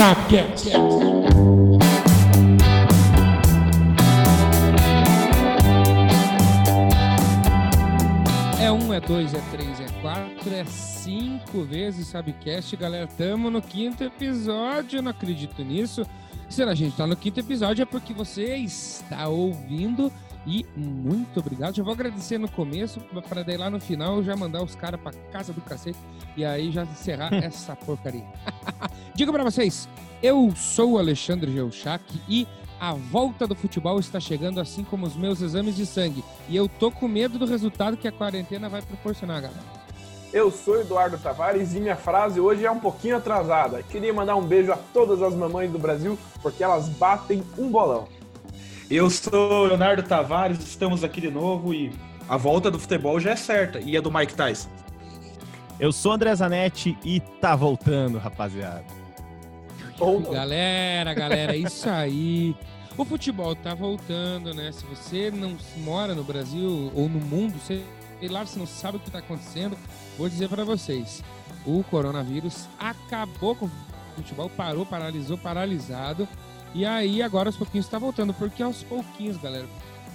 Sapcast. É um, é dois, é três, é quatro, é cinco vezes Sabcast, galera. Tamo no quinto episódio, não acredito nisso. Se a gente tá no quinto episódio é porque você está ouvindo e muito obrigado. Já vou agradecer no começo, para daí lá no final já mandar os caras pra casa do cacete e aí já encerrar essa porcaria. Digo para vocês, eu sou o Alexandre Geuchac e a volta do futebol está chegando, assim como os meus exames de sangue. E eu tô com medo do resultado que a quarentena vai proporcionar, galera. Eu sou Eduardo Tavares e minha frase hoje é um pouquinho atrasada. Queria mandar um beijo a todas as mamães do Brasil, porque elas batem um bolão. Eu sou Leonardo Tavares, estamos aqui de novo e a volta do futebol já é certa. E a do Mike Tyson? Eu sou André Zanetti e tá voltando, rapaziada. Galera, galera, isso aí. O futebol tá voltando, né? Se você não mora no Brasil ou no mundo, sei lá, você não sabe o que tá acontecendo, vou dizer para vocês. O coronavírus acabou com o futebol, parou, paralisou, paralisado. E aí agora aos pouquinhos está voltando, porque aos pouquinhos, galera,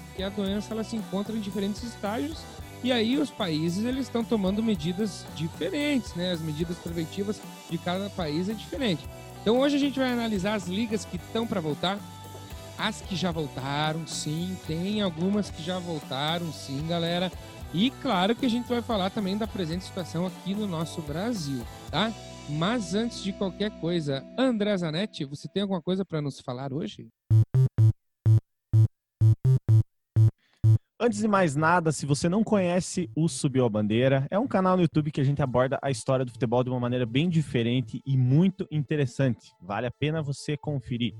porque a doença ela se encontra em diferentes estágios e aí os países eles estão tomando medidas diferentes, né? As medidas preventivas de cada país é diferente. Então hoje a gente vai analisar as ligas que estão para voltar, as que já voltaram, sim, tem algumas que já voltaram, sim, galera. E claro que a gente vai falar também da presente situação aqui no nosso Brasil, tá? Mas antes de qualquer coisa, André Zanetti, você tem alguma coisa para nos falar hoje? Antes de mais nada, se você não conhece o Subiu a Bandeira, é um canal no YouTube que a gente aborda a história do futebol de uma maneira bem diferente e muito interessante. Vale a pena você conferir.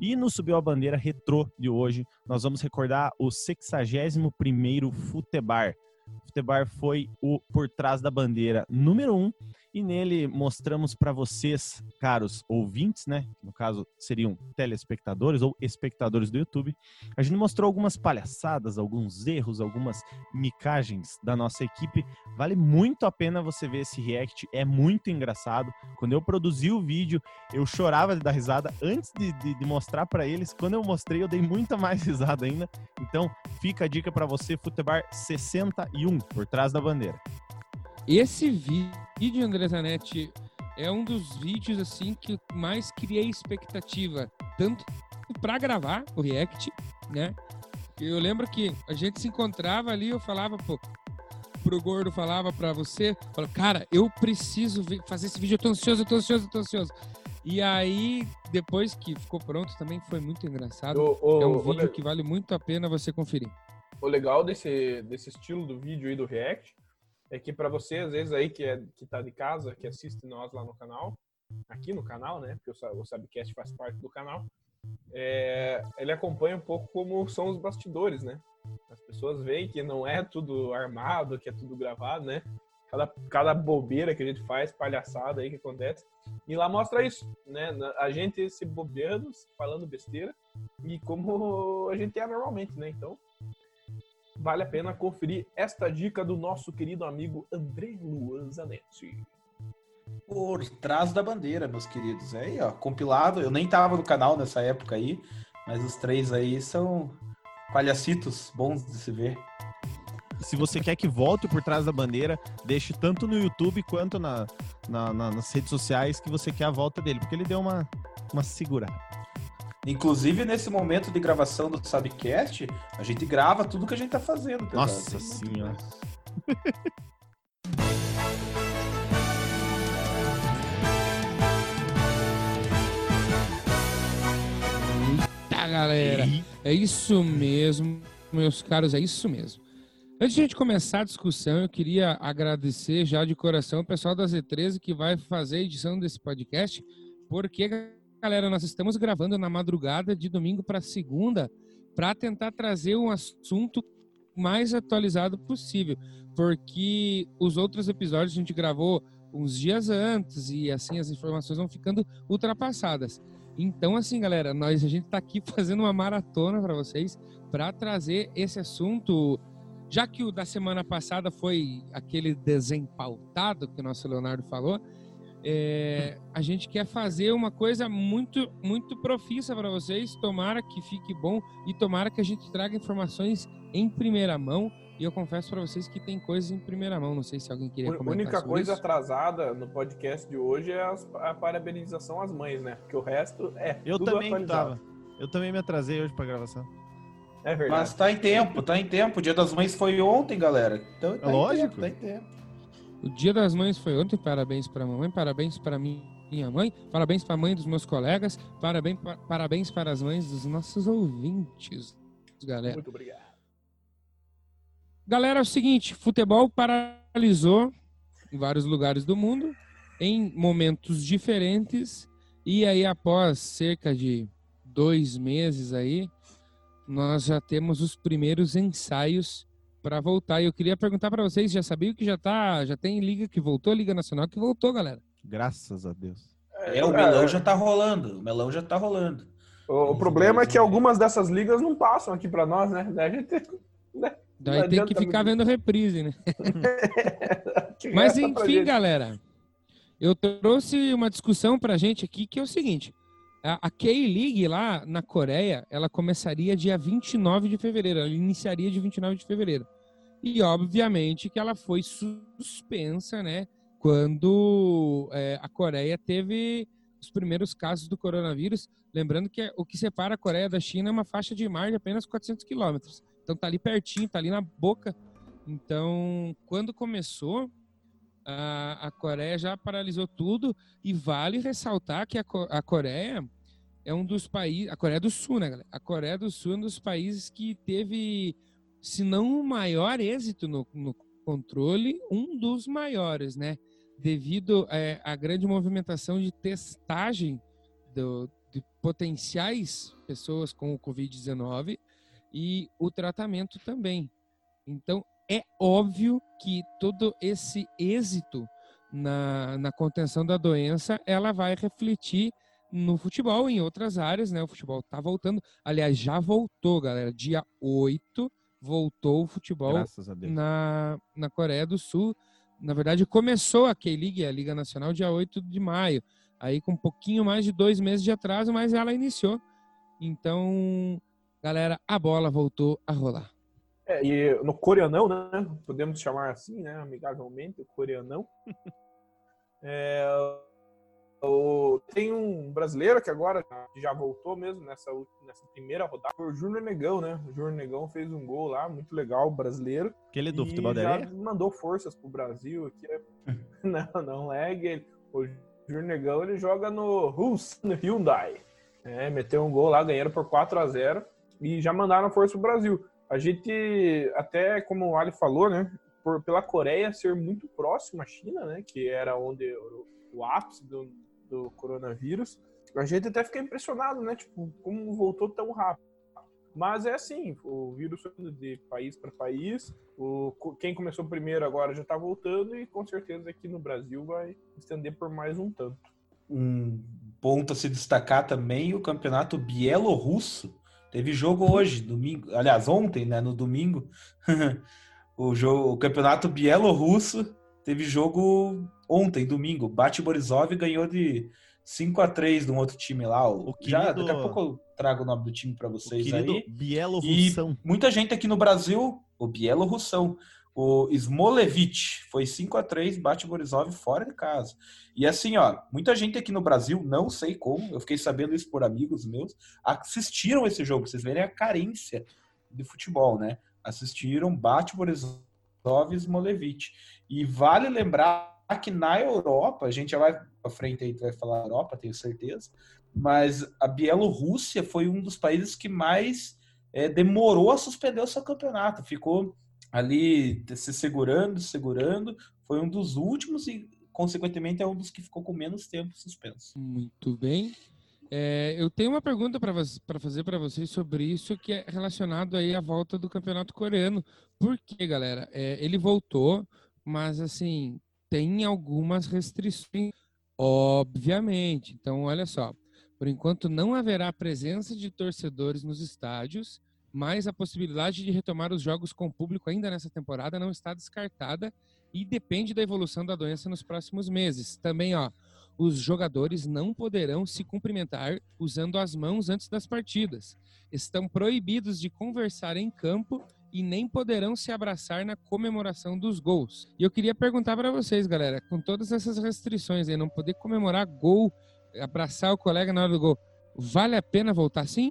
E no Subiu a Bandeira Retrô de hoje, nós vamos recordar o 61º Futebar. Futebar foi o Por Trás da Bandeira número 1 um, e nele mostramos para vocês, caros ouvintes, né? No caso seriam telespectadores ou espectadores do YouTube. A gente mostrou algumas palhaçadas, alguns erros, algumas micagens da nossa equipe. Vale muito a pena você ver esse react, é muito engraçado. Quando eu produzi o vídeo, eu chorava de dar risada antes de, de, de mostrar para eles. Quando eu mostrei, eu dei muita mais risada ainda. Então, fica a dica para você, Futebar 61, por trás da bandeira. Esse vídeo, André Zanetti, é um dos vídeos assim que mais criei expectativa, tanto para gravar o React, né? Eu lembro que a gente se encontrava ali, eu falava pô, pro gordo, falava para você, falava, cara, eu preciso fazer esse vídeo, eu tô ansioso, eu tô ansioso, eu tô ansioso. E aí, depois que ficou pronto, também foi muito engraçado. é um vídeo que vale muito a pena você conferir. O legal desse, desse estilo do vídeo e do React é que para você, às vezes, aí que, é, que tá de casa, que assiste nós lá no canal, aqui no canal, né? Porque o Sabcast faz parte do canal, é, ele acompanha um pouco como são os bastidores, né? As pessoas veem que não é tudo armado, que é tudo gravado, né? Cada, cada bobeira que a gente faz, palhaçada aí que acontece. E lá mostra isso, né? A gente se bobeando, falando besteira, e como a gente é normalmente, né? Então, vale a pena conferir esta dica do nosso querido amigo André Luan Zanetti. Por trás da bandeira, meus queridos. Aí, ó, compilado. Eu nem tava no canal nessa época aí, mas os três aí são palhacitos bons de se ver. Se você quer que volte por trás da bandeira, deixe tanto no YouTube quanto na, na, na, nas redes sociais que você quer a volta dele, porque ele deu uma, uma segurada. Inclusive, nesse momento de gravação do Sabcast, a gente grava tudo que a gente tá fazendo. Nossa senhora. Eita, galera. É isso mesmo, meus caros, é isso mesmo. Antes de a gente começar a discussão, eu queria agradecer já de coração o pessoal da Z13 que vai fazer a edição desse podcast, porque galera, nós estamos gravando na madrugada de domingo para segunda para tentar trazer um assunto mais atualizado possível, porque os outros episódios a gente gravou uns dias antes e assim as informações vão ficando ultrapassadas. Então, assim, galera, nós a gente está aqui fazendo uma maratona para vocês para trazer esse assunto, já que o da semana passada foi aquele desempautado que o nosso Leonardo falou É, a gente quer fazer uma coisa muito, muito profissa para vocês. Tomara que fique bom e tomara que a gente traga informações em primeira mão. E eu confesso para vocês que tem coisas em primeira mão. Não sei se alguém queria A comentar. única sobre coisa isso. atrasada no podcast de hoje é a parabenização às mães, né? Porque o resto é Eu tudo também atualizado. tava. Eu também me atrasei hoje pra gravação. É verdade. Mas tá em tempo, tá em tempo. O Dia das Mães foi ontem, galera. Então tá É em lógico. tempo, tá em tempo. O Dia das Mães foi ontem. Parabéns para a mamãe, parabéns para minha mãe, parabéns para a mãe dos meus colegas, parabéns, pa- parabéns para as mães dos nossos ouvintes, galera. Muito obrigado. Galera, é o seguinte: futebol paralisou em vários lugares do mundo, em momentos diferentes, e aí após cerca de dois meses aí, nós já temos os primeiros ensaios para voltar. E eu queria perguntar para vocês: já sabiam que já tá, já tem liga que voltou, liga nacional que voltou, galera? Graças a Deus. É, o melão já tá rolando. O melão já tá rolando. O, o problema é que algumas dessas ligas não passam aqui pra nós, né? Daí a gente Daí Não tem que ficar muito. vendo reprise, né? Mas enfim, galera, eu trouxe uma discussão pra gente aqui que é o seguinte: a, a K-League lá na Coreia, ela começaria dia 29 de fevereiro, ela iniciaria dia 29 de fevereiro. E obviamente que ela foi suspensa, né? Quando é, a Coreia teve os primeiros casos do coronavírus. Lembrando que o que separa a Coreia da China é uma faixa de mar de apenas 400 quilômetros. Então tá ali pertinho, tá ali na boca. Então, quando começou, a, a Coreia já paralisou tudo e vale ressaltar que a, a Coreia é um dos países, a Coreia do Sul, né, galera? A Coreia do Sul é um dos países que teve, se não o maior êxito no, no controle, um dos maiores, né? Devido é, à grande movimentação de testagem do, de potenciais pessoas com o Covid-19 e o tratamento também. Então, é óbvio que todo esse êxito na, na contenção da doença, ela vai refletir no futebol, em outras áreas, né? O futebol tá voltando. Aliás, já voltou, galera. Dia 8 voltou o futebol Graças a Deus. na, na Coreia do Sul. Na verdade, começou a K-League, a Liga Nacional, dia 8 de maio. Aí com um pouquinho mais de dois meses de atraso, mas ela iniciou. Então, galera, a bola voltou a rolar. É, e no coreanão, né? Podemos chamar assim, né? Amigavelmente, o coreanão. É, o- tem um brasileiro que agora já voltou mesmo nessa, nessa primeira rodada. Foi o Júnior Negão, né? O Júnior Negão fez um gol lá, muito legal, brasileiro. Aquele do e futebol da já areia? mandou forças pro Brasil aqui. né? não, não é ele. O Júnior Negão ele joga no Hyundai. É, meteu um gol lá, ganharam por 4 a 0 e já mandaram força pro Brasil. A gente, até como o Ali falou, né? Por, pela Coreia ser muito próximo à China, né? Que era onde o, o ápice do, do coronavírus. A gente até fica impressionado, né? Tipo, como voltou tão rápido. Mas é assim, o vírus foi de país para país. O, quem começou primeiro agora já está voltando e com certeza aqui no Brasil vai estender por mais um tanto. Um ponto a se destacar também, o campeonato bielorrusso. Teve jogo hoje, domingo, aliás, ontem, né, no domingo. o, jogo, o campeonato bielorrusso teve jogo ontem, domingo. Bate Borisov ganhou de 5 a 3 de um outro time lá. O, O já, querido- daqui a pouco eu trago o nome do time para O vocês querido aí. Bielorrussão. Muita gente aqui no Brasil, o Bielorrussão, o Smolevich, foi 5 a 3 bate Borisov fora de casa. E assim, ó, muita gente aqui no Brasil, não sei como, eu fiquei sabendo isso por amigos meus, assistiram esse jogo, vocês verem a carência de futebol, né? Assistiram bate Borisov e Smolevich. E vale lembrar que na Europa, a gente já vai pra frente aí, vai falar Europa, tenho certeza, mas a Bielorrússia foi um dos países que mais é, demorou a suspender o seu campeonato. Ficou ali se segurando, se segurando. Foi um dos últimos e, consequentemente, é um dos que ficou com menos tempo suspenso. Muito bem. É, eu tenho uma pergunta para fazer para vocês sobre isso, que é relacionado aí à volta do campeonato coreano. Por quê, galera? É, ele voltou, mas assim, tem algumas restrições, obviamente. Então, olha só. Por enquanto, não haverá presença de torcedores nos estádios, mas a possibilidade de retomar os jogos com público ainda nessa temporada não está descartada e depende da evolução da doença nos próximos meses. Também, ó, os jogadores não poderão se cumprimentar usando as mãos antes das partidas. Estão proibidos de conversar em campo e nem poderão se abraçar na comemoração dos gols. E eu queria perguntar para vocês, galera, com todas essas restrições aí, não poder comemorar gol, abraçar o colega na hora do gol, vale a pena voltar assim?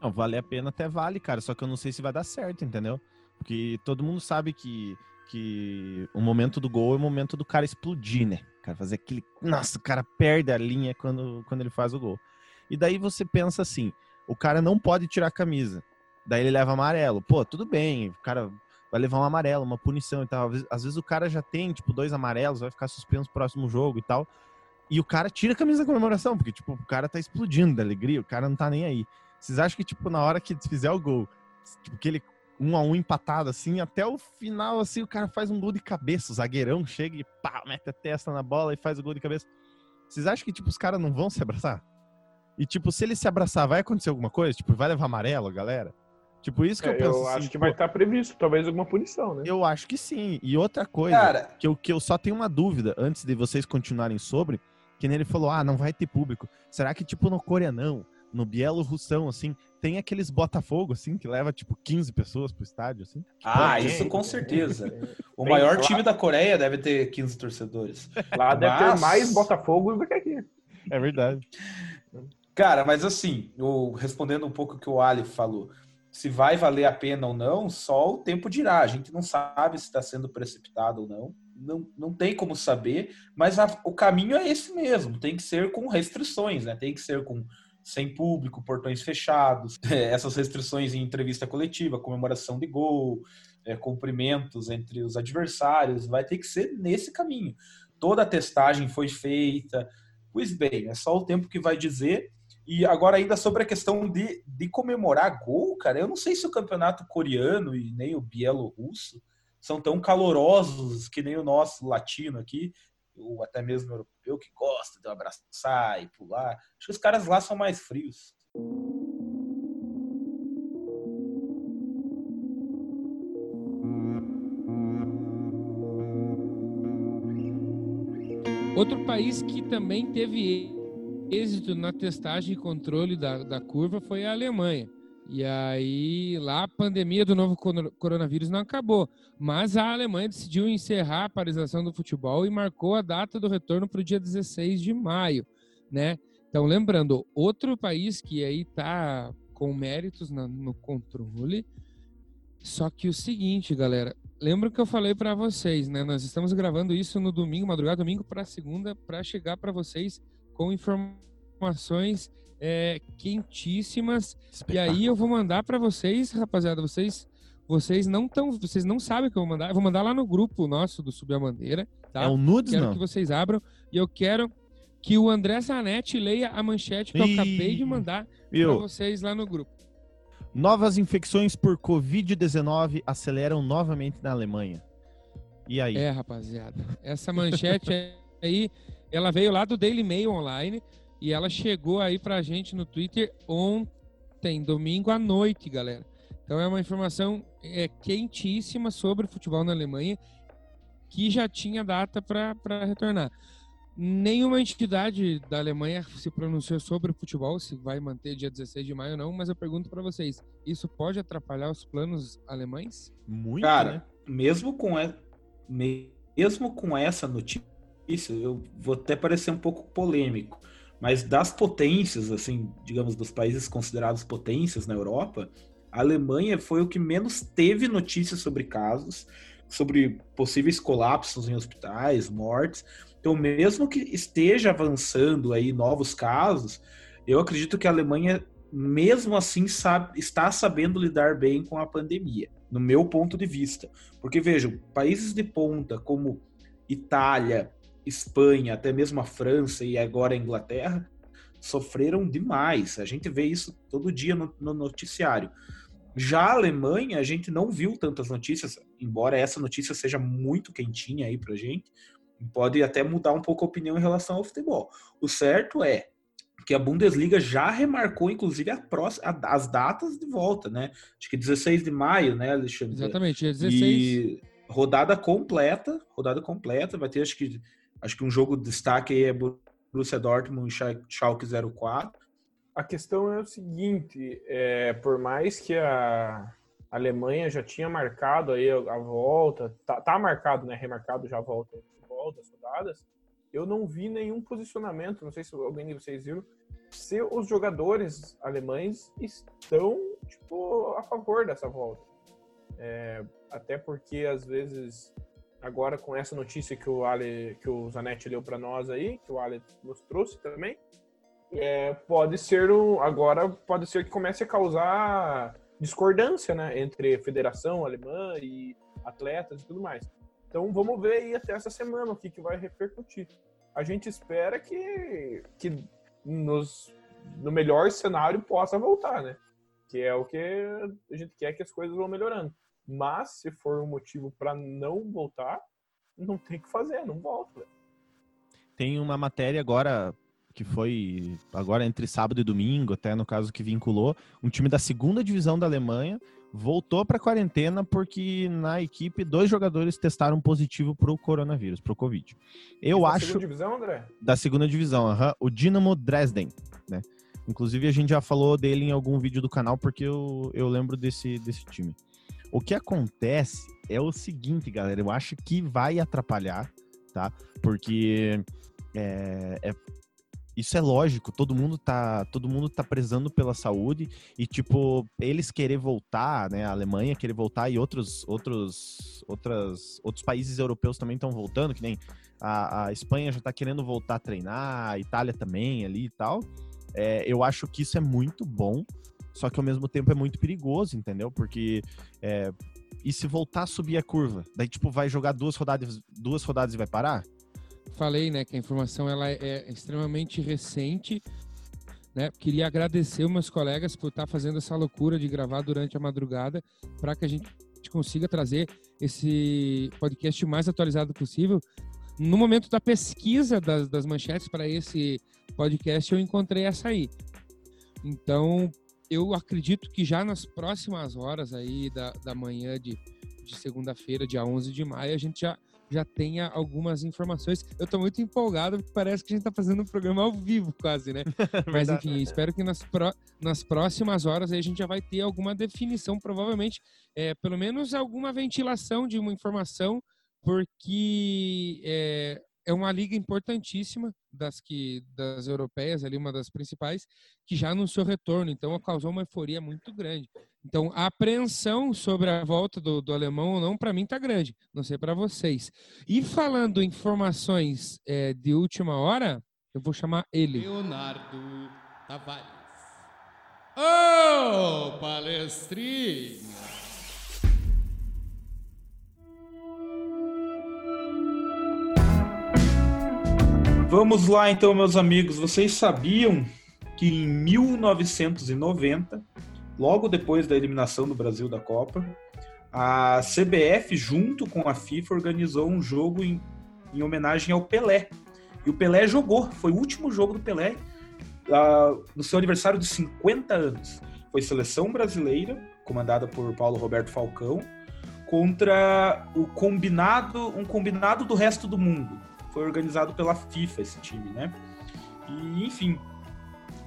Não, vale a pena até vale, cara, só que eu não sei se vai dar certo, entendeu? Porque todo mundo sabe que, que o momento do gol é o momento do cara explodir, né? O cara fazer aquele. Nossa, o cara perde a linha quando, quando ele faz o gol. E daí você pensa assim: o cara não pode tirar a camisa. Daí ele leva amarelo. Pô, tudo bem, o cara vai levar um amarelo, uma punição e tal. Às vezes, o cara já tem, tipo, dois amarelos, vai ficar suspenso no próximo jogo e tal. E o cara tira a camisa da comemoração, porque, tipo, o cara tá explodindo da alegria, o cara não tá nem aí. Vocês acham que, tipo, na hora que fizer o gol, tipo, que ele um a um empatado, assim, até o final, assim, o cara faz um gol de cabeça, o zagueirão chega e pá, mete a testa na bola e faz o gol de cabeça. Vocês acham que, tipo, os caras não vão se abraçar? E, tipo, se ele se abraçar, vai acontecer alguma coisa? Tipo, vai levar amarelo, galera? Tipo, isso que É, eu penso. eu assim, acho que pô, vai estar previsto, talvez alguma punição, né? Eu acho que sim. E outra coisa, Cara, que, eu, que eu só tenho uma dúvida antes de vocês continuarem sobre, que nem ele falou, ah, não vai ter público. Será que, tipo, no coreanão, no bielorrussão, assim, tem aqueles Botafogo, assim, que leva, tipo, 15 pessoas pro estádio, assim? ah, Tem, isso com certeza. O Tem maior lá- time da Coreia deve ter 15 torcedores. Lá deve Mas- ter mais Botafogo do que aqui. É verdade. Cara, mas assim, eu, respondendo um pouco o que o Ali falou, se vai valer a pena ou não, só o tempo dirá. A gente não sabe se está sendo precipitado ou não. Não, não tem como saber, mas a- o caminho é esse mesmo. Tem que ser com restrições, né? Tem que ser com sem público, portões fechados, é, essas restrições em entrevista coletiva, comemoração de gol, é, cumprimentos entre os adversários, vai ter que ser nesse caminho. Toda a testagem foi feita. Pois bem, é só o tempo que vai dizer. E agora, ainda sobre a questão de, de comemorar gol, cara, eu não sei se o campeonato coreano e nem o bielorrusso são tão calorosos que nem o nosso latino aqui, ou até mesmo europeu, que gosta de abraçar e pular. Acho que os caras lá são mais frios. Outro país que também teve êxito na testagem e controle da, da curva foi a Alemanha. E aí, lá a pandemia do novo coro- coronavírus não acabou, mas a Alemanha decidiu encerrar a paralisação do futebol e marcou a data do retorno para o dia 16 de maio, né? Então, lembrando, outro país que aí tá com méritos na- no controle, só que o seguinte, galera, lembra que eu falei para vocês, né? Nós estamos gravando isso no domingo, madrugada domingo para segunda, para chegar para vocês com informações é, quentíssimas. E aí eu vou mandar para vocês, rapaziada, vocês vocês não tão, vocês não sabem o que eu vou mandar. Eu vou mandar lá no grupo nosso do Subir a Bandeira, tá? É o nudes, quero não? que vocês abram e eu quero que o André Zanetti leia a manchete que eu Ih. acabei de mandar para vocês lá no grupo. Novas infecções por Covid-19 aceleram novamente na Alemanha. E aí? É, rapaziada. Essa manchete aí, ela veio lá do Daily Mail Online e ela chegou aí pra gente no Twitter ontem, domingo à noite, galera. Então é uma informação é, quentíssima sobre o futebol na Alemanha que já tinha data para retornar. Nenhuma entidade da Alemanha se pronunciou sobre o futebol, se vai manter dia 16 de maio ou não, mas eu pergunto para vocês, isso pode atrapalhar os planos alemães? Muito, Cara, né? mesmo com, mesmo com essa notícia, eu vou até parecer um pouco polêmico, mas das potências, assim, digamos, dos países considerados potências na Europa, a Alemanha foi o que menos teve notícias sobre casos, sobre possíveis colapsos em hospitais, mortes. Então, mesmo que esteja avançando aí novos casos, eu acredito que a Alemanha, mesmo assim, sabe, está sabendo lidar bem com a pandemia, no meu ponto de vista. Porque, vejam, países de ponta como Itália, Espanha, até mesmo a França e agora a Inglaterra, sofreram demais. A gente vê isso todo dia no, no noticiário. Já a Alemanha, a gente não viu tantas notícias, embora essa notícia seja muito quentinha aí pra gente, pode até mudar um pouco a opinião em relação ao futebol. O certo é que a Bundesliga já remarcou, inclusive, a próxima, as datas de volta, né? Acho que 16 de maio, né, Alexandre? Exatamente, dia 16. E rodada completa, rodada completa, vai ter acho que acho que um jogo de destaque aí é Borussia Dortmund e Schalke 04. A questão é o seguinte, é, por mais que a Alemanha já tinha marcado aí a, volta, tá, tá, marcado, né, remarcado já a volta, volta, das rodadas, eu não vi nenhum posicionamento, não sei se alguém de vocês viram, se os jogadores alemães estão, tipo, a favor dessa volta. É, até porque, às vezes, agora com essa notícia que o Ale, que o Zanetti leu para nós aí, que o Ale nos trouxe também, é, pode ser um, agora pode ser que comece a causar discordância, né, entre federação alemã e atletas e tudo mais. Então vamos ver aí até essa semana o que, que vai repercutir. A gente espera que, que nos, no melhor cenário possa voltar, né? Que é o que a gente quer que as coisas vão melhorando. Mas se for um motivo para não voltar, não tem que fazer, não volta. Tem uma matéria agora que foi agora entre sábado e domingo, até no caso que vinculou, um time da segunda divisão da Alemanha voltou para quarentena porque na equipe dois jogadores testaram positivo para o coronavírus, para o Covid. Eu da acho. Da segunda divisão, André? Da segunda divisão, o Dinamo Dresden, né? Inclusive a gente já falou dele em algum vídeo do canal porque eu, eu lembro desse, desse time. O que acontece é o seguinte, galera, eu acho que vai atrapalhar, tá? Porque é, é isso é lógico, todo mundo tá, todo mundo tá prezando pela saúde e tipo, eles querer voltar, né, a Alemanha querer voltar e outros outros outras outros países europeus também estão voltando, que nem a, a Espanha já tá querendo voltar a treinar, a Itália também ali e tal. É, eu acho que isso é muito bom, só que ao mesmo tempo é muito perigoso, entendeu? Porque é, e se voltar a subir a curva, daí tipo vai jogar duas rodadas, duas rodadas e vai parar? falei, né, que a informação ela é extremamente recente. Né? Queria agradecer meus colegas por estar fazendo essa loucura de gravar durante a madrugada para que a gente consiga trazer esse podcast o mais atualizado possível. No momento da pesquisa das, das manchetes para esse podcast, eu encontrei essa aí. Então, eu acredito que já nas próximas horas aí da, da manhã de, de segunda-feira, dia 11 de maio, a gente já já tenha algumas informações. Eu estou muito empolgado, porque parece que a gente está fazendo um programa ao vivo quase, né? Mas enfim, espero que nas, pro, nas próximas horas a gente já vai ter alguma definição, provavelmente, é, pelo menos alguma ventilação de uma informação, porque é, é uma liga importantíssima das que das europeias ali uma das principais que já anunciou retorno. Então causou uma euforia muito grande. Então a apreensão sobre a volta do, do alemão ou não para mim tá grande. Não sei para vocês. E falando informações é, de última hora eu vou chamar ele. Leonardo Tavares. Ô oh, palestrinha Vamos lá então, meus amigos. Vocês sabiam que em 1990, logo depois da eliminação do Brasil da Copa, a CBF, junto com a FIFA, organizou um jogo em, em homenagem ao Pelé. E o Pelé jogou, foi o último jogo do Pelé uh, no seu aniversário de 50 anos. Foi seleção brasileira, comandada por Paulo Roberto Falcão, contra o combinado, um combinado do resto do mundo foi organizado pela FIFA esse time, né? E, enfim,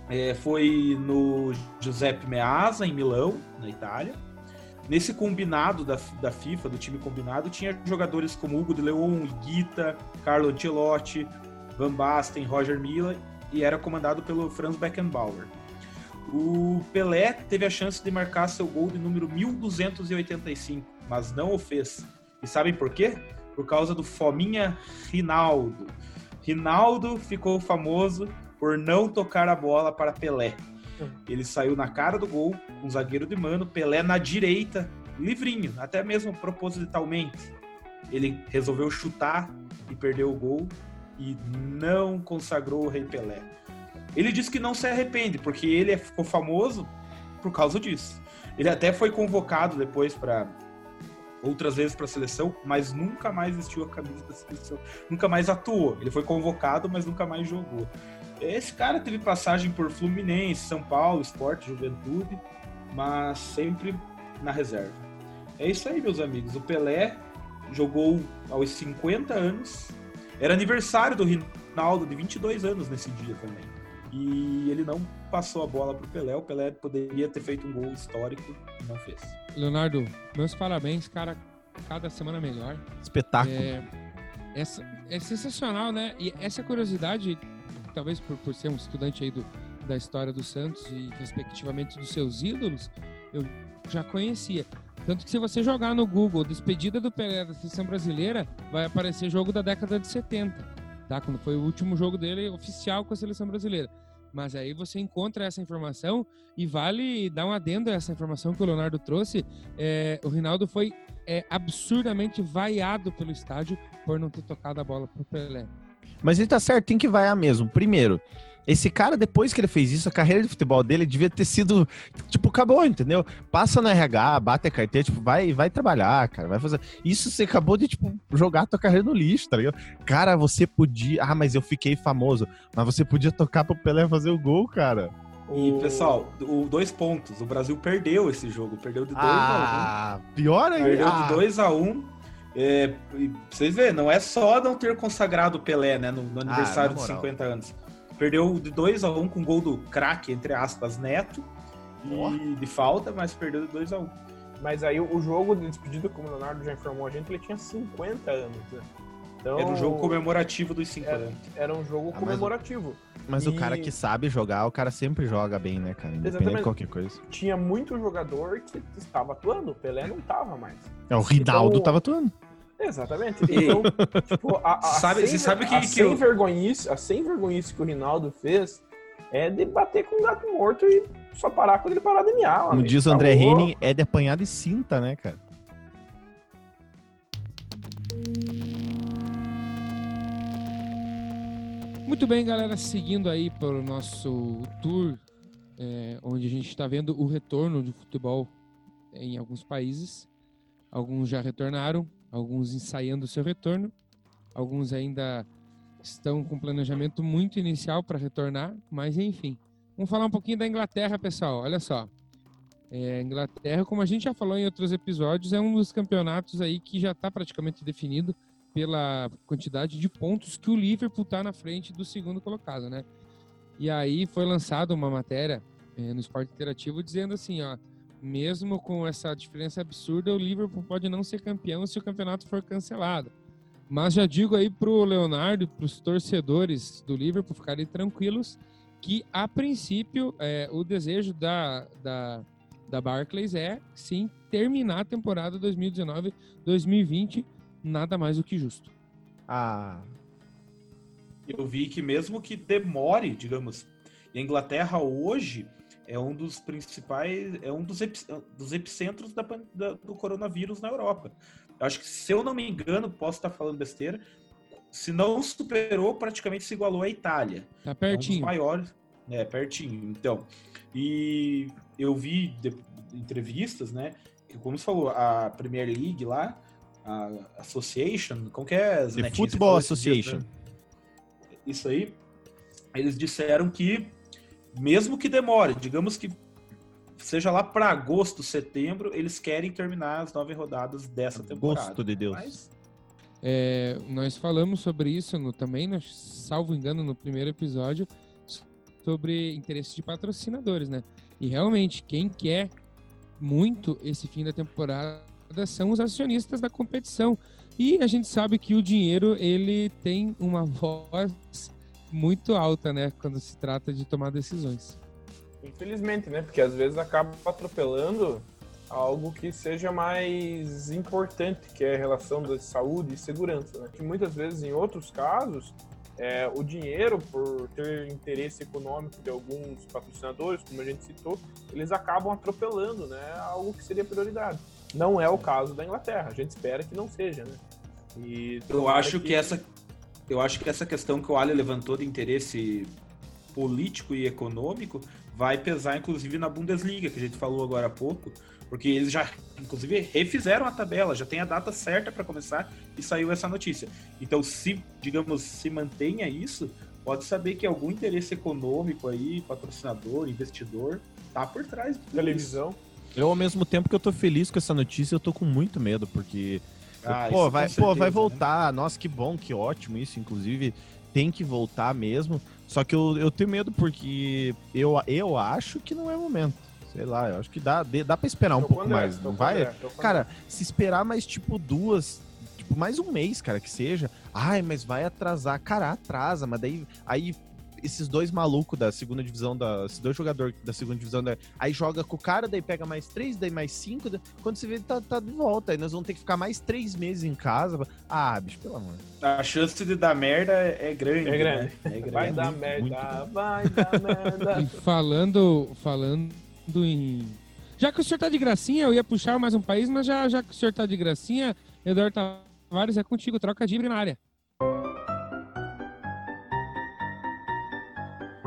é, foi no Giuseppe Meazza, em Milão, na Itália. Nesse combinado da, da FIFA, do time combinado, tinha jogadores como Hugo de Leon, Iguita, Carlo Ancelotti, Van Basten, Roger Milla e era comandado pelo Franz Beckenbauer. O Pelé teve a chance de marcar seu gol de número 1285, mas não o fez. E sabem por quê? Por causa do Fominha Rinaldo. Rinaldo ficou famoso por não tocar a bola para Pelé. Ele saiu na cara do gol, com um zagueiro de mano, Pelé na direita, livrinho, até mesmo propositalmente. Ele resolveu chutar e perdeu o gol e não consagrou o Rei Pelé. Ele disse que não se arrepende, porque ele ficou famoso por causa disso. Ele até foi convocado depois para outras vezes para a seleção, mas nunca mais vestiu a camisa da seleção, nunca mais atuou. Ele foi convocado, mas nunca mais jogou. Esse cara teve passagem por Fluminense, São Paulo, Esporte, Juventude, mas sempre na reserva. É isso aí, meus amigos. O Pelé jogou aos 50 anos. Era aniversário do, Ronaldo, de 22 anos nesse dia também. E ele não passou a bola pro Pelé. O Pelé poderia ter feito um gol histórico e não fez. Leonardo, meus parabéns, cara. Cada semana melhor. Espetáculo. É, essa, é sensacional, né? E essa curiosidade, talvez por, por ser um estudante aí do, da história do Santos e respectivamente dos seus ídolos, eu já conhecia. Tanto que se você jogar no Google despedida do Pelé da seleção brasileira, vai aparecer jogo da década de 70, tá? Quando foi o último jogo dele oficial com a seleção brasileira. Mas aí você encontra essa informação e vale dar um adendo a essa informação que o Leonardo trouxe. É, o Rinaldo foi é, absurdamente vaiado pelo estádio por não ter tocado a bola pro Pelé. Mas ele tá certo, tem que vaiar mesmo. Primeiro, esse cara, depois que ele fez isso, a carreira de futebol dele devia ter sido, tipo, acabou, entendeu? Passa no RH, bate a carteira, tipo, vai, vai trabalhar, cara, vai fazer. Isso você acabou de, tipo, jogar a tua carreira no lixo, tá ligado? Cara, você podia. Ah, mas eu fiquei famoso. Mas você podia tocar pro Pelé fazer o gol, cara. E, pessoal, o, dois pontos. O Brasil perdeu esse jogo. Perdeu de 2 a Ah, pior 1 aí. Perdeu Ah, de 2 a 1 é, e vocês verem, não é só não ter consagrado o Pelé, né? No, no aniversário na de moral. 50 anos. Perdeu de 2 a 1 com gol do craque, entre aspas, Neto. E de falta, mas perdeu de 2 a 1 Mas aí o jogo de despedida, como o Leonardo já informou a gente, ele tinha 50 anos, né? Então, Era um jogo comemorativo dos 5 É. anos. era um jogo Ah, mas o- comemorativo. Mas o E- cara que sabe jogar, o cara sempre joga bem, né, cara? Independente Exatamente. de qualquer coisa. Tinha muito jogador que estava atuando, o Pelé não estava mais. É, o Rinaldo Então- tava atuando. Exatamente. Então, tipo, a, a Sabe- sem, você sabe que- a que sem eu- vergonhice, a sem vergonhice que o Rinaldo fez é de bater com um gato morto e só parar quando ele parar de miar. Como diz o Tá André louco? Henning, é de apanhar de cinta, né, cara? Muito bem, galera, seguindo aí para o nosso tour, é, onde a gente está vendo o retorno de futebol em alguns países. Alguns já retornaram, alguns ensaiando o seu retorno, alguns ainda estão com planejamento muito inicial para retornar, mas enfim. Vamos falar um pouquinho da Inglaterra, pessoal. Olha só. É, Inglaterra, como a gente já falou em outros episódios, é um dos campeonatos aí que já está praticamente definido pela quantidade de pontos que o Liverpool está na frente do segundo colocado, né? E aí foi lançada uma matéria eh, no Esporte Interativo dizendo assim, ó, mesmo com essa diferença absurda, o Liverpool pode não ser campeão se o campeonato for cancelado. Mas já digo aí pro Leonardo e pros torcedores do Liverpool ficarem tranquilos que, a princípio, eh, o desejo da, da, da Barclays é, sim, terminar a temporada 2019-2020 nada mais do que justo. Ah, Eu vi que mesmo que demore, digamos, a Inglaterra hoje é um dos principais, é um dos, epi- dos epicentros da da- do coronavírus na Europa. Eu acho que, se eu não me engano, posso estar falando besteira, se não superou, praticamente se igualou à Itália. Tá É um dos pertinho. maiores. É, pertinho. Então, e eu vi de- entrevistas, né? Que, como você falou, a Premier League lá, a Association, como que é? The Football dias, Association. né? Isso aí. Eles disseram que, mesmo que demore, digamos que seja lá para agosto, setembro, eles querem terminar as nove rodadas dessa temporada. gosto de Deus. Mas É, nós falamos sobre isso no, também, nós, salvo engano, no primeiro episódio, sobre interesse de patrocinadores, né? E realmente, quem quer muito esse fim da temporada são os acionistas da competição. E a gente sabe que o dinheiro, ele tem uma voz muito alta, né? Quando se trata de tomar decisões. Infelizmente, né? Porque às vezes acaba atropelando algo que seja mais importante, que é a relação da saúde e segurança, né? Que muitas vezes, em outros casos, é, o dinheiro, por ter interesse econômico de alguns patrocinadores, como a gente citou, eles acabam atropelando, né? Algo que seria prioridade. Não é o caso da Inglaterra. A gente espera que não seja, né? E Eu acho que essa eu acho que essa questão que o Ali levantou de interesse político e econômico vai pesar inclusive na Bundesliga, que a gente falou agora há pouco, porque eles já inclusive refizeram a tabela, já tem a data certa para começar e saiu essa notícia. Então, se, digamos, se mantenha isso, pode saber que algum interesse econômico aí, patrocinador, investidor, tá por trás tudo isso. televisão. Eu, ao mesmo tempo que eu tô feliz com essa notícia, eu tô com muito medo, porque Ah, pô, vai, pô, vai né? voltar. Nossa, que bom, que ótimo isso. Inclusive, tem que voltar mesmo. Só que eu, eu tenho medo porque eu, eu acho que não é o momento. Sei lá, eu acho que dá, dá pra esperar um Tô pouco André, mais. Não vai? O Cara, André. se esperar mais tipo duas, tipo mais um mês, cara, que seja. Ai, mas vai atrasar. Cara, atrasa, mas daí aí esses dois malucos da segunda divisão da, esses dois jogadores da segunda divisão da, aí joga com o cara, daí pega mais três, daí mais cinco, daí- quando você vê tá, tá de volta, aí nós vamos ter que ficar mais três meses em casa. Ah, bicho, pelo amor. A chance de dar merda é grande. É grande. né? É grande. Vai dar muito, merda, muito vai dar merda. E falando, falando em. Já que o senhor tá de gracinha, eu ia puxar mais um país, mas já, já que o senhor tá de gracinha, Eduardo Tavares é contigo, troca de na área.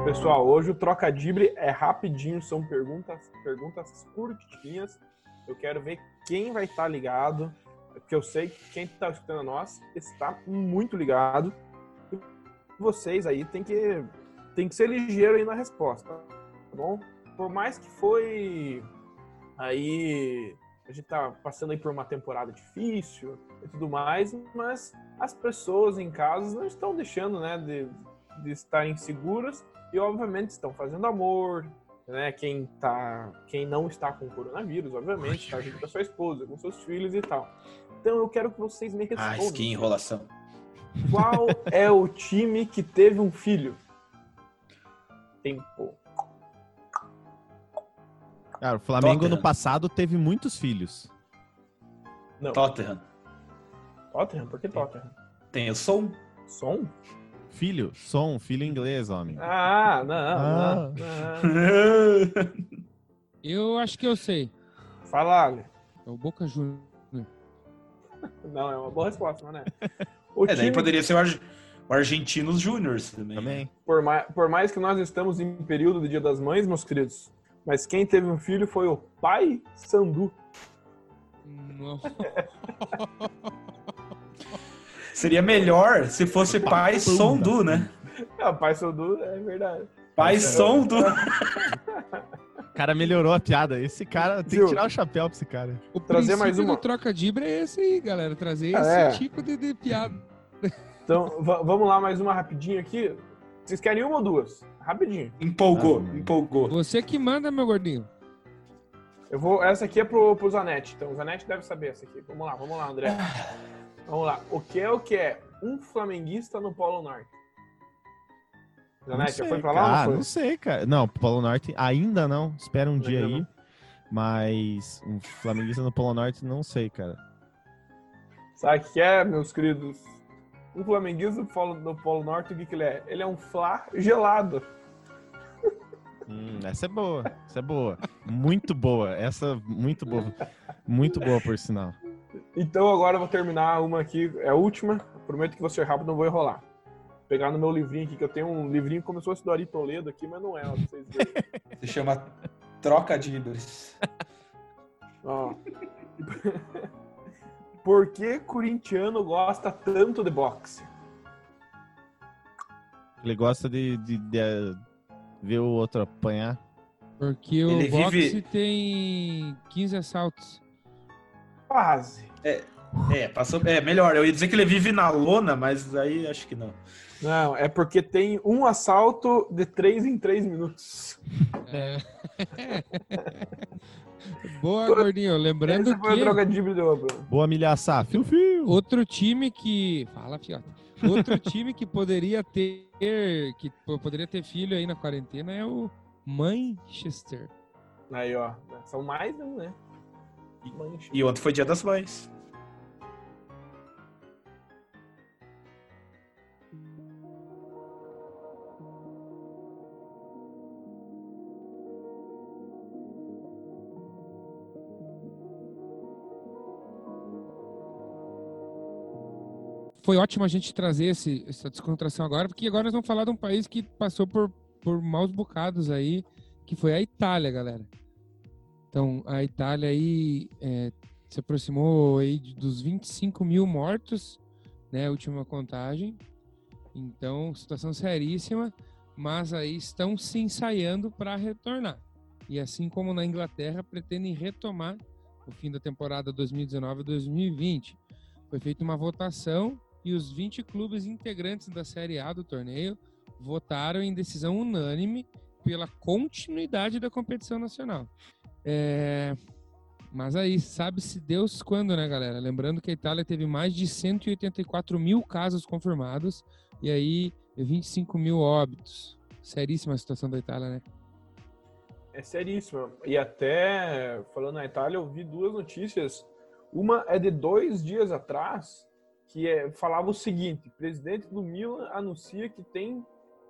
Pessoal, hoje o Trocadibre é rapidinho, são perguntas, perguntas curtinhas. Eu quero ver quem vai estar ligado, porque eu sei que quem está escutando a nós está muito ligado. Vocês aí tem que, tem que ser ligeiro aí na resposta, tá bom? Por mais que foi aí a gente tá passando aí por uma temporada difícil e tudo mais, mas as pessoas em casa não estão deixando, né, de, de estarem seguras e obviamente estão fazendo amor, né? Quem tá, quem não está com coronavírus, obviamente, está junto com a sua esposa, com seus filhos e tal. Então eu quero que vocês me Ah, respondam. que enrolação. Qual é o time que teve um filho? Tempo. Cara, o Flamengo Tottenham. no passado teve muitos filhos. Não. Tottenham. Tottenham? Por que Tottenham? Tem o som. Som? Filho, som, filho inglês, homem. Ah, não, Ah. não, não. Eu acho que eu sei. Fala, Ale. É o Boca Juniors. Não, é uma boa resposta, mas né? O É, daí time, poderia ser o, Arge- o Argentinos Júniors também. Também. por, mais, por mais que nós estamos em período do Dia das Mães, meus queridos, mas quem teve um filho foi o pai Sandu. Não. Seria melhor se fosse pai Sondu, né? É, pai Sandu é verdade. Pai Sondu. O cara melhorou a piada. Esse cara tem que tirar o chapéu pra esse cara. O Trazer mais uma. troca dibra é esse aí, galera. Trazer Ah, esse é. tipo de, de piada. Então, va- vamos lá, mais uma rapidinho aqui. Vocês querem uma ou duas? Rapidinho. Empolgou, Ah, empolgou. Você que manda, meu gordinho. Eu vou. Essa aqui é pro, pro Zanetti. Então, o Zanetti deve saber essa aqui. Vamos lá, vamos lá, André. Vamos lá. O que é o que é um flamenguista no Polo Norte? Zanetti, já foi pra lá? Ah, não não sei, cara. Não, Polo Norte ainda não. Espera um dia Ainda aí. não. Mas um flamenguista no Polo Norte, não sei, cara. Sabe o que é, meus queridos? Um flamenguista no Polo, no Polo Norte, o que, que ele é? Ele é um flá gelado. Hum, essa é boa. Essa é boa. Muito boa. Essa, muito boa. Muito boa, por sinal. Então agora eu vou terminar uma aqui, é a última. Prometo que vou ser rápido, não vou enrolar. Vou pegar no meu livrinho aqui, que eu tenho um livrinho como se fosse do Ari Toledo aqui, mas não é, vocês. Se chama Troca de Ibris. Ó. Por que corintiano gosta tanto de boxe? Ele gosta de, de- de, eh, ver o outro apanhar. Porque o Ele boxe vive- tem 15 assaltos. Quase. É, passou. É, melhor. Eu ia dizer que ele vive na lona, mas aí acho que não. Não, é porque tem um assalto de 3 em 3 minutos. É. Boa, gordinho. Lembrando Essa foi a que droga de. Boa milhaça. Fio, fio. outro time que. Fala, fiota. Outro time que poderia ter. Que po- poderia ter filho aí na quarentena é o Manchester. Aí, ó. São mais um, né? Mancha. E ontem foi dia das mães. Foi ótimo a gente trazer esse, essa descontração agora, porque agora nós vamos falar de um país que passou por, por maus bocados aí, que foi a Itália, galera. Então, a Itália aí é, se aproximou aí dos 25 mil mortos, né, última contagem. Então, situação seríssima, mas aí estão se ensaiando para retornar. E assim como na Inglaterra, pretendem retomar o fim da temporada 2019-2020. Foi feita uma votação e os 20 clubes integrantes da Série A do torneio votaram em decisão unânime pela continuidade da competição nacional. É, Mas aí, sabe-se Deus quando, né, galera? Lembrando que a Itália teve mais de 184 mil casos confirmados e aí 25 mil óbitos. Seríssima a situação da Itália, né? É seríssimo. E até, falando na Itália, eu vi duas notícias. Uma é de dois dias atrás, que é, falava o seguinte: presidente do Milan anuncia que tem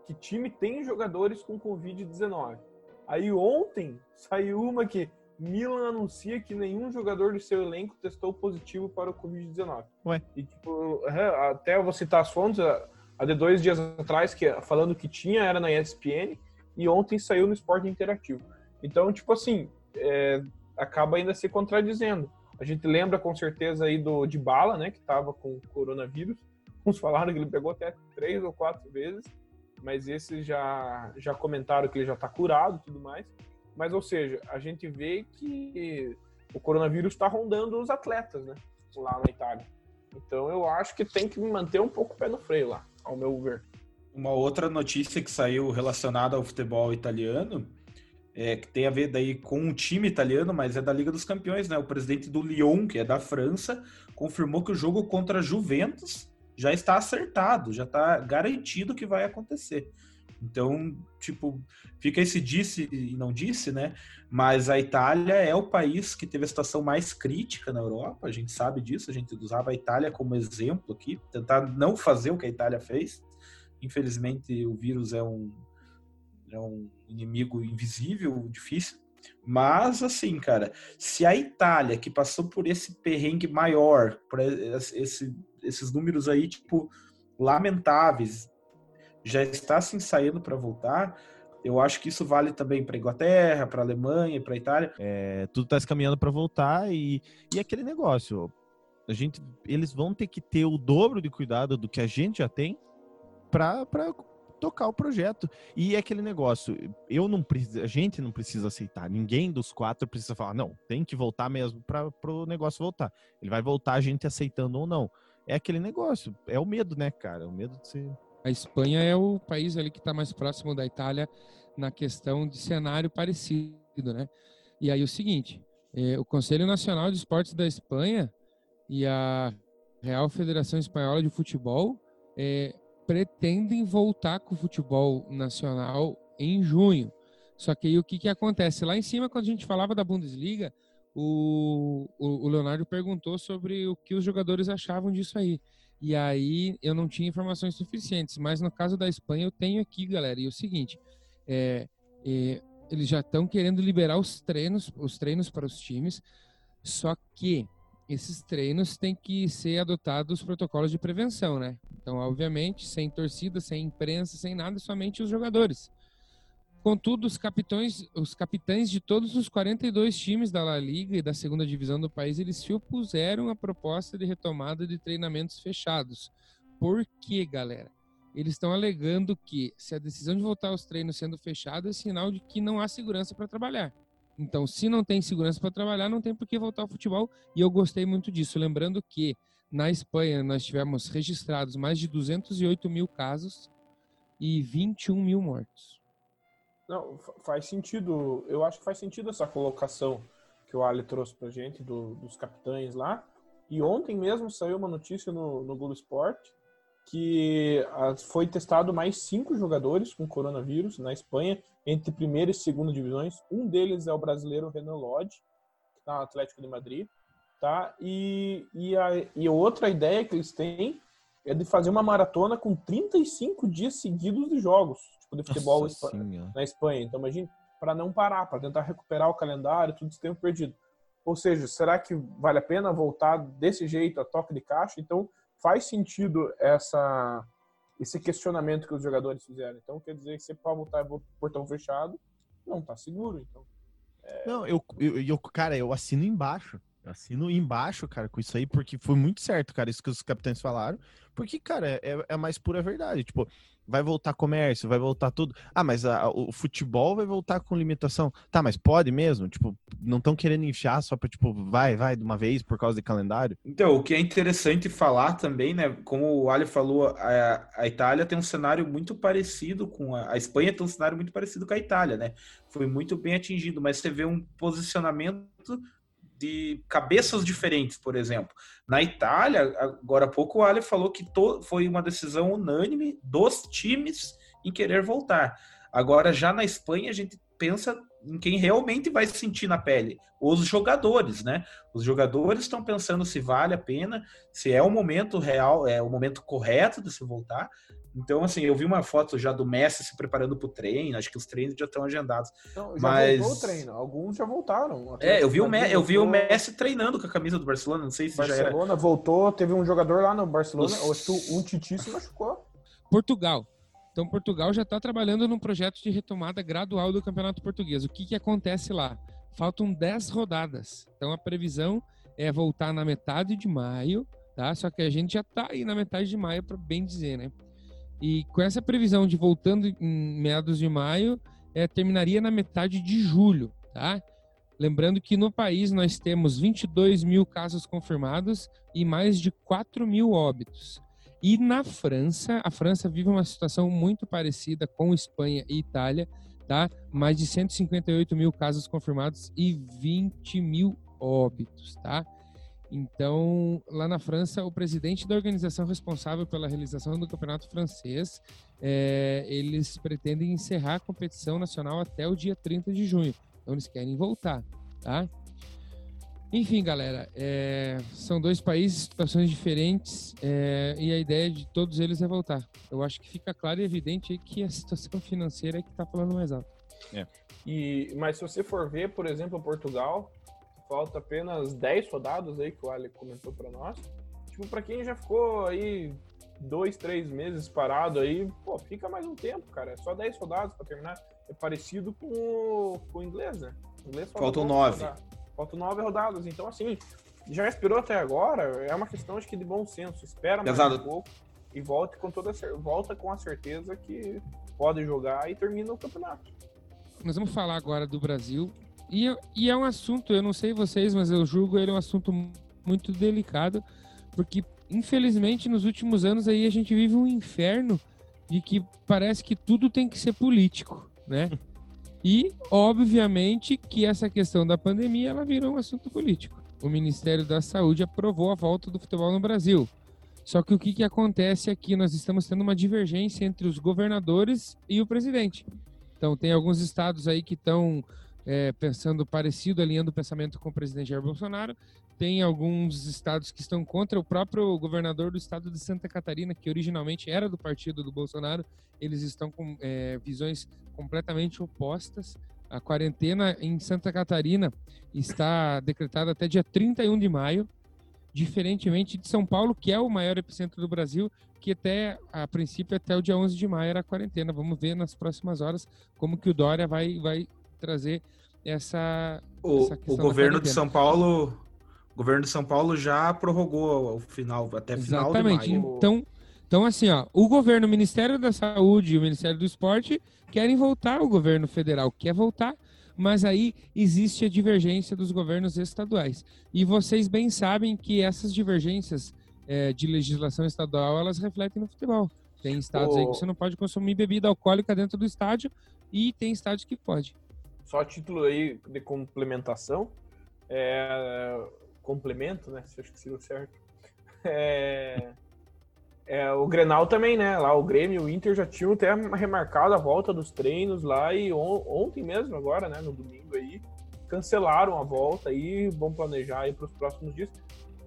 que time tem jogadores com Covid-19. Aí ontem saiu uma que Milan anuncia que nenhum jogador do seu elenco testou positivo para o Covid-19. Ué. E tipo, é, até eu vou citar as fontes, a a de dois dias atrás, que falando que tinha, era na ESPN, e ontem saiu no Esporte Interativo. Então, tipo assim, é, acaba ainda se contradizendo. A gente lembra com certeza aí do de Bala, né, que estava com coronavírus. Uns falaram que ele pegou até três ou quatro vezes, mas esses já já comentaram que ele já está curado, e tudo mais. Mas ou seja, a gente vê que o coronavírus está rondando os atletas, né, lá na Itália. Então eu acho que tem que manter um pouco o pé no freio lá, ao meu ver. Uma outra notícia que saiu relacionada ao futebol italiano, é, que tem a ver daí com um time italiano, mas é da Liga dos Campeões, né? O presidente do Lyon, que é da França, confirmou que o jogo contra a Juventus já está acertado, já está garantido que vai acontecer. Então, tipo, fica esse disse e não disse, né? Mas a Itália é o país que teve a situação mais crítica na Europa, a gente sabe disso, a gente usava a Itália como exemplo aqui, tentar não fazer o que a Itália fez. Infelizmente, o vírus é um, é um inimigo invisível, difícil. Mas, assim, cara, se a Itália, que passou por esse perrengue maior, por esse, esses números aí, tipo, lamentáveis, já está se ensaiando para voltar, eu acho que isso vale também para Inglaterra, para Alemanha, para Itália. É, tudo está se caminhando para voltar e, e aquele negócio, a gente, eles vão ter que ter o dobro de cuidado do que a gente já tem para tocar o projeto. E é aquele negócio, eu não preciso, a gente não precisa aceitar, ninguém dos quatro precisa falar, não, tem que voltar mesmo para o negócio voltar. Ele vai voltar a gente aceitando ou não. É aquele negócio, é o medo, né, cara? O medo de ser A Espanha é o país ali que está mais próximo da Itália na questão de cenário parecido, né? E aí o seguinte, é, o Conselho Nacional de Esportes da Espanha e a Real Federação Espanhola de Futebol é, pretendem voltar com o futebol nacional em junho. Só que aí o que, que acontece? Lá em cima, quando a gente falava da Bundesliga, o, o, o Leonardo perguntou sobre o que os jogadores achavam disso aí. E aí eu não tinha informações suficientes, mas no caso da Espanha eu tenho aqui, galera. E é o seguinte, é, é, eles já estão querendo liberar os treinos, os treinos para os times, só que esses treinos têm que ser adotados protocolos de prevenção, né? Então, obviamente, sem torcida, sem imprensa, sem nada, somente os jogadores. Contudo, os capitães, os capitães de todos os 42 times da La Liga e da segunda divisão do país, eles se opuseram à proposta de retomada de treinamentos fechados. Por quê, galera? Eles estão alegando que se a decisão de voltar aos treinos sendo fechada é sinal de que não há segurança para trabalhar. Então, se não tem segurança para trabalhar, não tem por que voltar ao futebol. E eu gostei muito disso. Lembrando que na Espanha nós tivemos registrados mais de 208 mil casos e 21 mil mortos. Não, fa- faz sentido. Eu acho que faz sentido essa colocação que o Ali trouxe pra gente do- dos capitães lá. E ontem mesmo saiu uma notícia no, no Globo Esporte que ah, foi testado mais cinco jogadores com coronavírus na Espanha, entre primeira e segunda divisões. Um deles é o brasileiro Renan Lodge, que está no Atlético de Madrid. Tá? E, e, a, e outra ideia que eles têm é de fazer uma maratona com 35 dias seguidos de jogos, tipo futebol Nossa na Espanha. Então, imagine, para não parar, para tentar recuperar o calendário, tudo esse tempo perdido. Ou seja, será que vale a pena voltar desse jeito a toque de caixa? Então, faz sentido essa esse questionamento que os jogadores fizeram. Então, quer dizer que você pode voltar o portão fechado, não tá seguro. Então, Não, eu, eu, eu- cara, eu assino embaixo. Eu assino embaixo, cara, com isso aí, porque foi muito certo, cara, isso que os capitães falaram. Porque, cara, é, é a mais pura verdade. Tipo, vai voltar comércio, vai voltar tudo. Ah, mas a- o futebol vai voltar com limitação. Tá, mas pode mesmo? Tipo, não estão querendo enfiar só pra, tipo, vai, vai de uma vez por causa de calendário? Então, o que é interessante falar também, né? Como o Ali falou, a, a Itália tem um cenário muito parecido com a, a Espanha tem um cenário muito parecido com a Itália, né? Foi muito bem atingido, mas você vê um posicionamento de cabeças diferentes, por exemplo. Na Itália, agora há pouco o Ali falou que foi uma decisão unânime dos times em querer voltar. Agora, já na Espanha, a gente pensa em quem realmente vai se sentir na pele, os jogadores, né? Os jogadores estão pensando se vale a pena, se é o momento real, é o momento correto de se voltar. Então, assim, eu vi uma foto já do Messi se preparando para o treino, acho que os treinos já estão agendados. Então, já Mas- voltou o treino. Alguns já voltaram. É, eu vi o, Me- Madrid eu vi o Messi treinando com a camisa do Barcelona, não sei se já era. Barcelona voltou, teve um jogador lá no Barcelona, Os- eu acho que um Titi se machucou. Portugal. Então, Portugal já está trabalhando num projeto de retomada gradual do Campeonato Português. O que, que acontece lá? Faltam 10 rodadas. Então, a previsão é voltar na metade de maio, tá? Só que a gente já está aí na metade de maio, para bem dizer, né? E com essa previsão de voltando em meados de maio, é, terminaria na metade de julho, tá? Lembrando que no país nós temos 22 mil casos confirmados e mais de 4 mil óbitos. E na França, a França vive uma situação muito parecida com Espanha e Itália, tá? Mais de 158 mil casos confirmados e 20 mil óbitos, tá? Então, lá na França, o presidente da organização responsável pela realização do campeonato francês, é, eles pretendem encerrar a competição nacional até o dia 30 de junho. Então, eles querem voltar, tá? Enfim, galera, é, são dois países, situações diferentes, é, e a ideia de todos eles é voltar. Eu acho que fica claro e evidente que a situação financeira é que está falando mais alto. E, mas se você for ver, por exemplo, Portugal, falta apenas 10 rodadas aí que o Ali comentou pra nós. Tipo, pra quem já ficou aí dois, três meses parado aí, pô, fica mais um tempo, cara. É só 10 rodadas pra terminar. É parecido com o, com o inglês, né? O inglês falta Faltam pouco nove. rodar. Faltam nove rodadas. Então, assim, já esperou até agora, é uma questão acho que de bom senso. Espera mais Exato. um pouco e volte com toda a cer- volta com a certeza que pode jogar e termina o campeonato. Nós vamos falar agora do Brasil. E, é- e é um assunto, eu não sei vocês, mas eu julgo ele um assunto mu- muito delicado, porque infelizmente nos últimos anos aí a gente vive um inferno de que parece que tudo tem que ser político, né? E obviamente que essa questão da pandemia ela virou um assunto político. O Ministério da Saúde aprovou a volta do futebol no Brasil. Só que o que, que acontece aqui? Nós estamos tendo uma divergência entre os governadores e o presidente. Então, tem alguns estados aí que estão é, pensando parecido, alinhando o pensamento com o presidente Jair Bolsonaro. Tem alguns estados que estão contra o próprio governador do estado de Santa Catarina, que originalmente era do partido do Bolsonaro. Eles estão com é, visões completamente opostas. A quarentena em Santa Catarina está decretada até dia 31 de maio, diferentemente de São Paulo, que é o maior epicentro do Brasil, que até, a princípio, até o dia 11 de maio era a quarentena. Vamos ver nas próximas horas como que o Dória vai, vai trazer essa... O, essa questão o governo de. São Paulo, o governo de São Paulo já prorrogou o final até final Exatamente. de maio. Então, então, assim, ó, o governo, o Ministério da Saúde e o Ministério do Esporte querem voltar, o governo federal quer voltar, mas aí existe a divergência dos governos estaduais. E vocês bem sabem que essas divergências eh, de legislação estadual, elas refletem no futebol. Tem estados aí que você não pode consumir bebida alcoólica dentro do estádio e tem estádios que pode. Só a título aí de complementação, é, complemento, né? Se eu seria o certo. É, é, o Grenal também, né? Lá o Grêmio e o Inter já tinham até remarcado a volta dos treinos lá e on- ontem mesmo, agora, né? No domingo aí, cancelaram a volta aí, vão planejar aí para os próximos dias,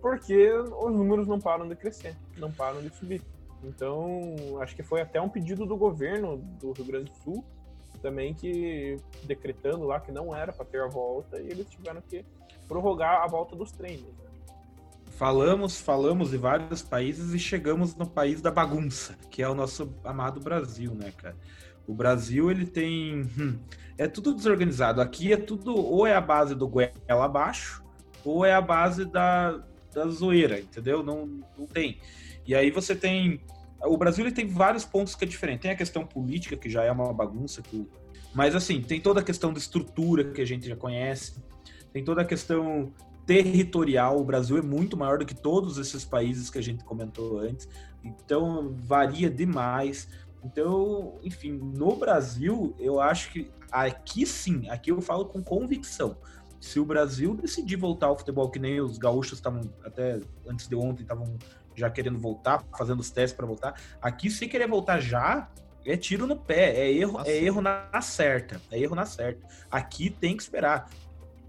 porque os números não param de crescer, não param de subir. Então, acho que foi até um pedido do governo do Rio Grande do Sul também que decretando lá que não era para ter a volta e eles tiveram que prorrogar a volta dos treinos. né? Falamos, falamos de vários países e chegamos no país da bagunça, que é o nosso amado Brasil, né, cara? O Brasil, ele tem. hum, é tudo desorganizado. Aqui é tudo, ou é a base do goela abaixo, ou é a base da, da zoeira, entendeu? Não, não tem. E aí você tem o Brasil ele tem vários pontos que é diferente. Tem a questão política, que já é uma bagunça, que, mas assim, tem toda a questão da estrutura que a gente já conhece, tem toda a questão territorial. O Brasil é muito maior do que todos esses países que a gente comentou antes, então varia demais. Então, enfim, no Brasil, eu acho que aqui sim, aqui eu falo com convicção. Se o Brasil decidir voltar ao futebol, que nem os gaúchos estavam até antes de ontem estavam já querendo voltar, fazendo os testes para voltar, aqui se querer voltar já, é tiro no pé, é erro, Nossa. é erro na certa, é erro na certa. Aqui tem que esperar.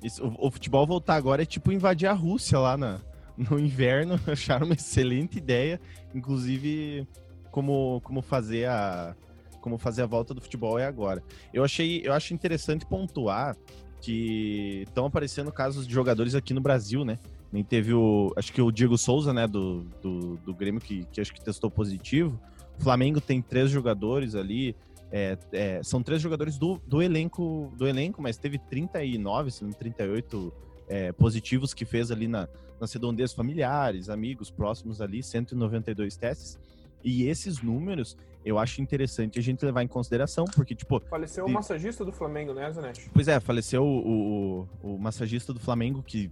Isso, o, o, futebol voltar agora é tipo invadir a Rússia lá na, no inverno. Acharam uma excelente ideia, inclusive como, como fazer a como fazer a volta do futebol é agora. Eu achei, eu acho interessante pontuar que estão aparecendo casos de jogadores aqui no Brasil, né? Nem teve o. Acho que o Diego Souza, né, do, do, do Grêmio, que, que acho que testou positivo. O Flamengo tem três jogadores ali. É, é, são três jogadores do, do elenco, do elenco, mas teve 39, se não 38 é, positivos que fez ali na, nas redondezas familiares, amigos próximos ali, 192 testes. E esses números eu acho interessante a gente levar em consideração, porque, tipo. Faleceu de... o massagista do Flamengo, né, Zanetti? Pois é, faleceu o, o, o, massagista do Flamengo, que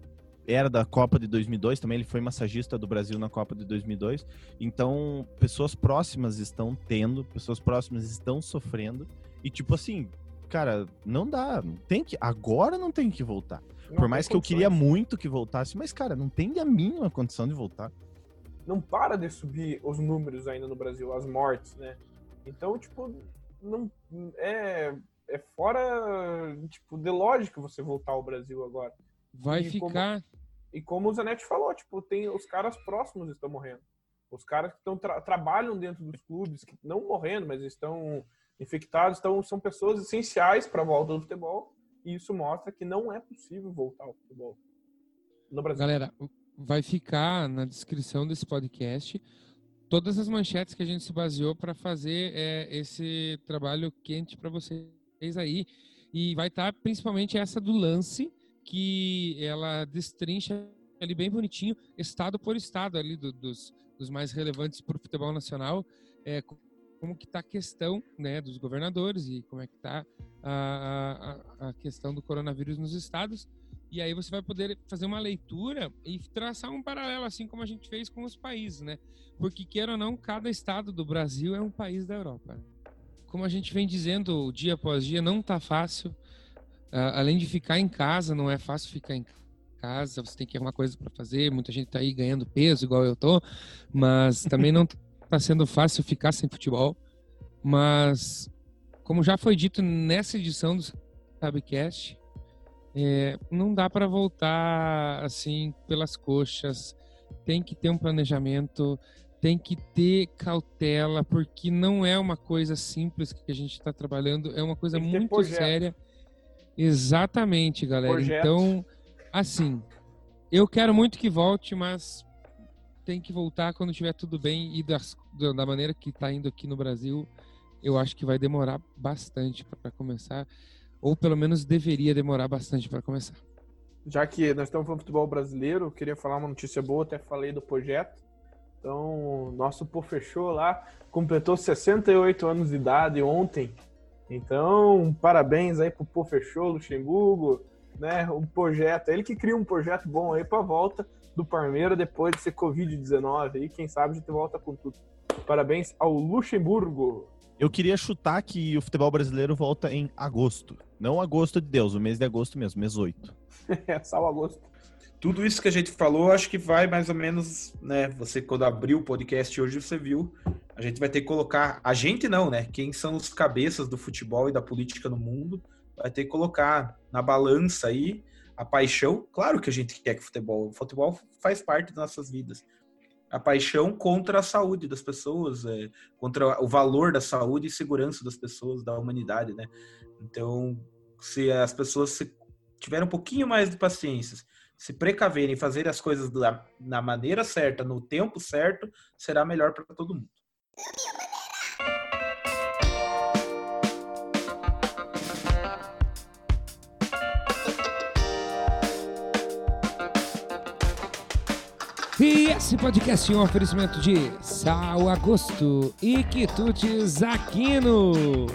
era da Copa de 2002, também ele foi massagista do Brasil na Copa de 2002. Então, pessoas próximas estão tendo, pessoas próximas estão sofrendo. E, tipo assim, cara, não dá. Tem que, agora não tem que voltar. Não Por mais que eu queria muito que voltasse, mas, cara, não tem a mínima condição de voltar não para de subir os números ainda no Brasil, as mortes, né? Então, tipo, não é, é fora tipo de lógica você voltar ao Brasil agora. Vai e ficar. Como, e como o Zanetti falou, tipo, tem os caras próximos estão morrendo. Os caras que estão tra trabalham dentro dos clubes, que não morrendo, mas estão infectados, estão, são pessoas essenciais para a volta do futebol. E isso mostra que não é possível voltar ao futebol no Brasil. Galera, vai ficar na descrição desse podcast todas as manchetes que a gente se baseou para fazer é, esse trabalho quente para vocês aí. E vai estar tá principalmente essa do lance, que ela destrincha ali bem bonitinho, estado por estado ali do, dos, dos mais relevantes para o futebol nacional, é, como que está a questão né, dos governadores e como é que está a, a, a questão do coronavírus nos estados. E aí você vai poder fazer uma leitura e traçar um paralelo, assim como a gente fez com os países, né? Porque, queira ou não, cada estado do Brasil é um país da Europa. Como a gente vem dizendo dia após dia, não tá fácil. Uh, além de ficar em casa, não é fácil ficar em casa, você tem que ter uma coisa para fazer. Muita gente tá aí ganhando peso, igual eu tô, mas também não tá sendo fácil ficar sem futebol. Mas, como já foi dito nessa edição do Sabcast, é, não dá para voltar assim pelas coxas. Tem que ter um planejamento, tem que ter cautela, porque não é uma coisa simples que a gente está trabalhando, é uma coisa muito séria. Exatamente, galera. Projeto. Então, assim, eu quero muito que volte, mas tem que voltar quando tiver tudo bem e das, da maneira que está indo aqui no Brasil, eu acho que vai demorar bastante para começar ou pelo menos deveria demorar bastante para começar. Já que nós estamos falando de futebol brasileiro, eu queria falar uma notícia boa, até falei do projeto. Então, nosso Pô Fechou lá completou 68 anos de idade ontem. Então, parabéns aí pro Pô Fechou, Luxemburgo, né? O projeto, ele que cria um projeto bom aí para volta do Parmeira depois de ser Covid-19 aí, quem sabe a gente volta com tudo. Parabéns ao Luxemburgo. Eu queria chutar que o futebol brasileiro volta em agosto. Não agosto de Deus, o mês de agosto mesmo, mês 8. é, só agosto. Tudo isso que a gente falou, acho que vai mais ou menos, né? Você, quando abriu o podcast hoje, você viu. A gente vai ter que colocar. A gente não, né? Quem são os cabeças do futebol e da política no mundo, vai ter que colocar na balança aí a paixão. Claro que a gente quer que futebol. O futebol faz parte das nossas vidas a paixão contra a saúde das pessoas, é, contra o valor da saúde e segurança das pessoas, da humanidade, né? Então, se as pessoas se tiverem um pouquinho mais de paciência, se precaverem, fazer as coisas da, na maneira certa, no tempo certo, será melhor para todo mundo. E esse podcast é um oferecimento de Sal Agosto e Quitutes Aquino.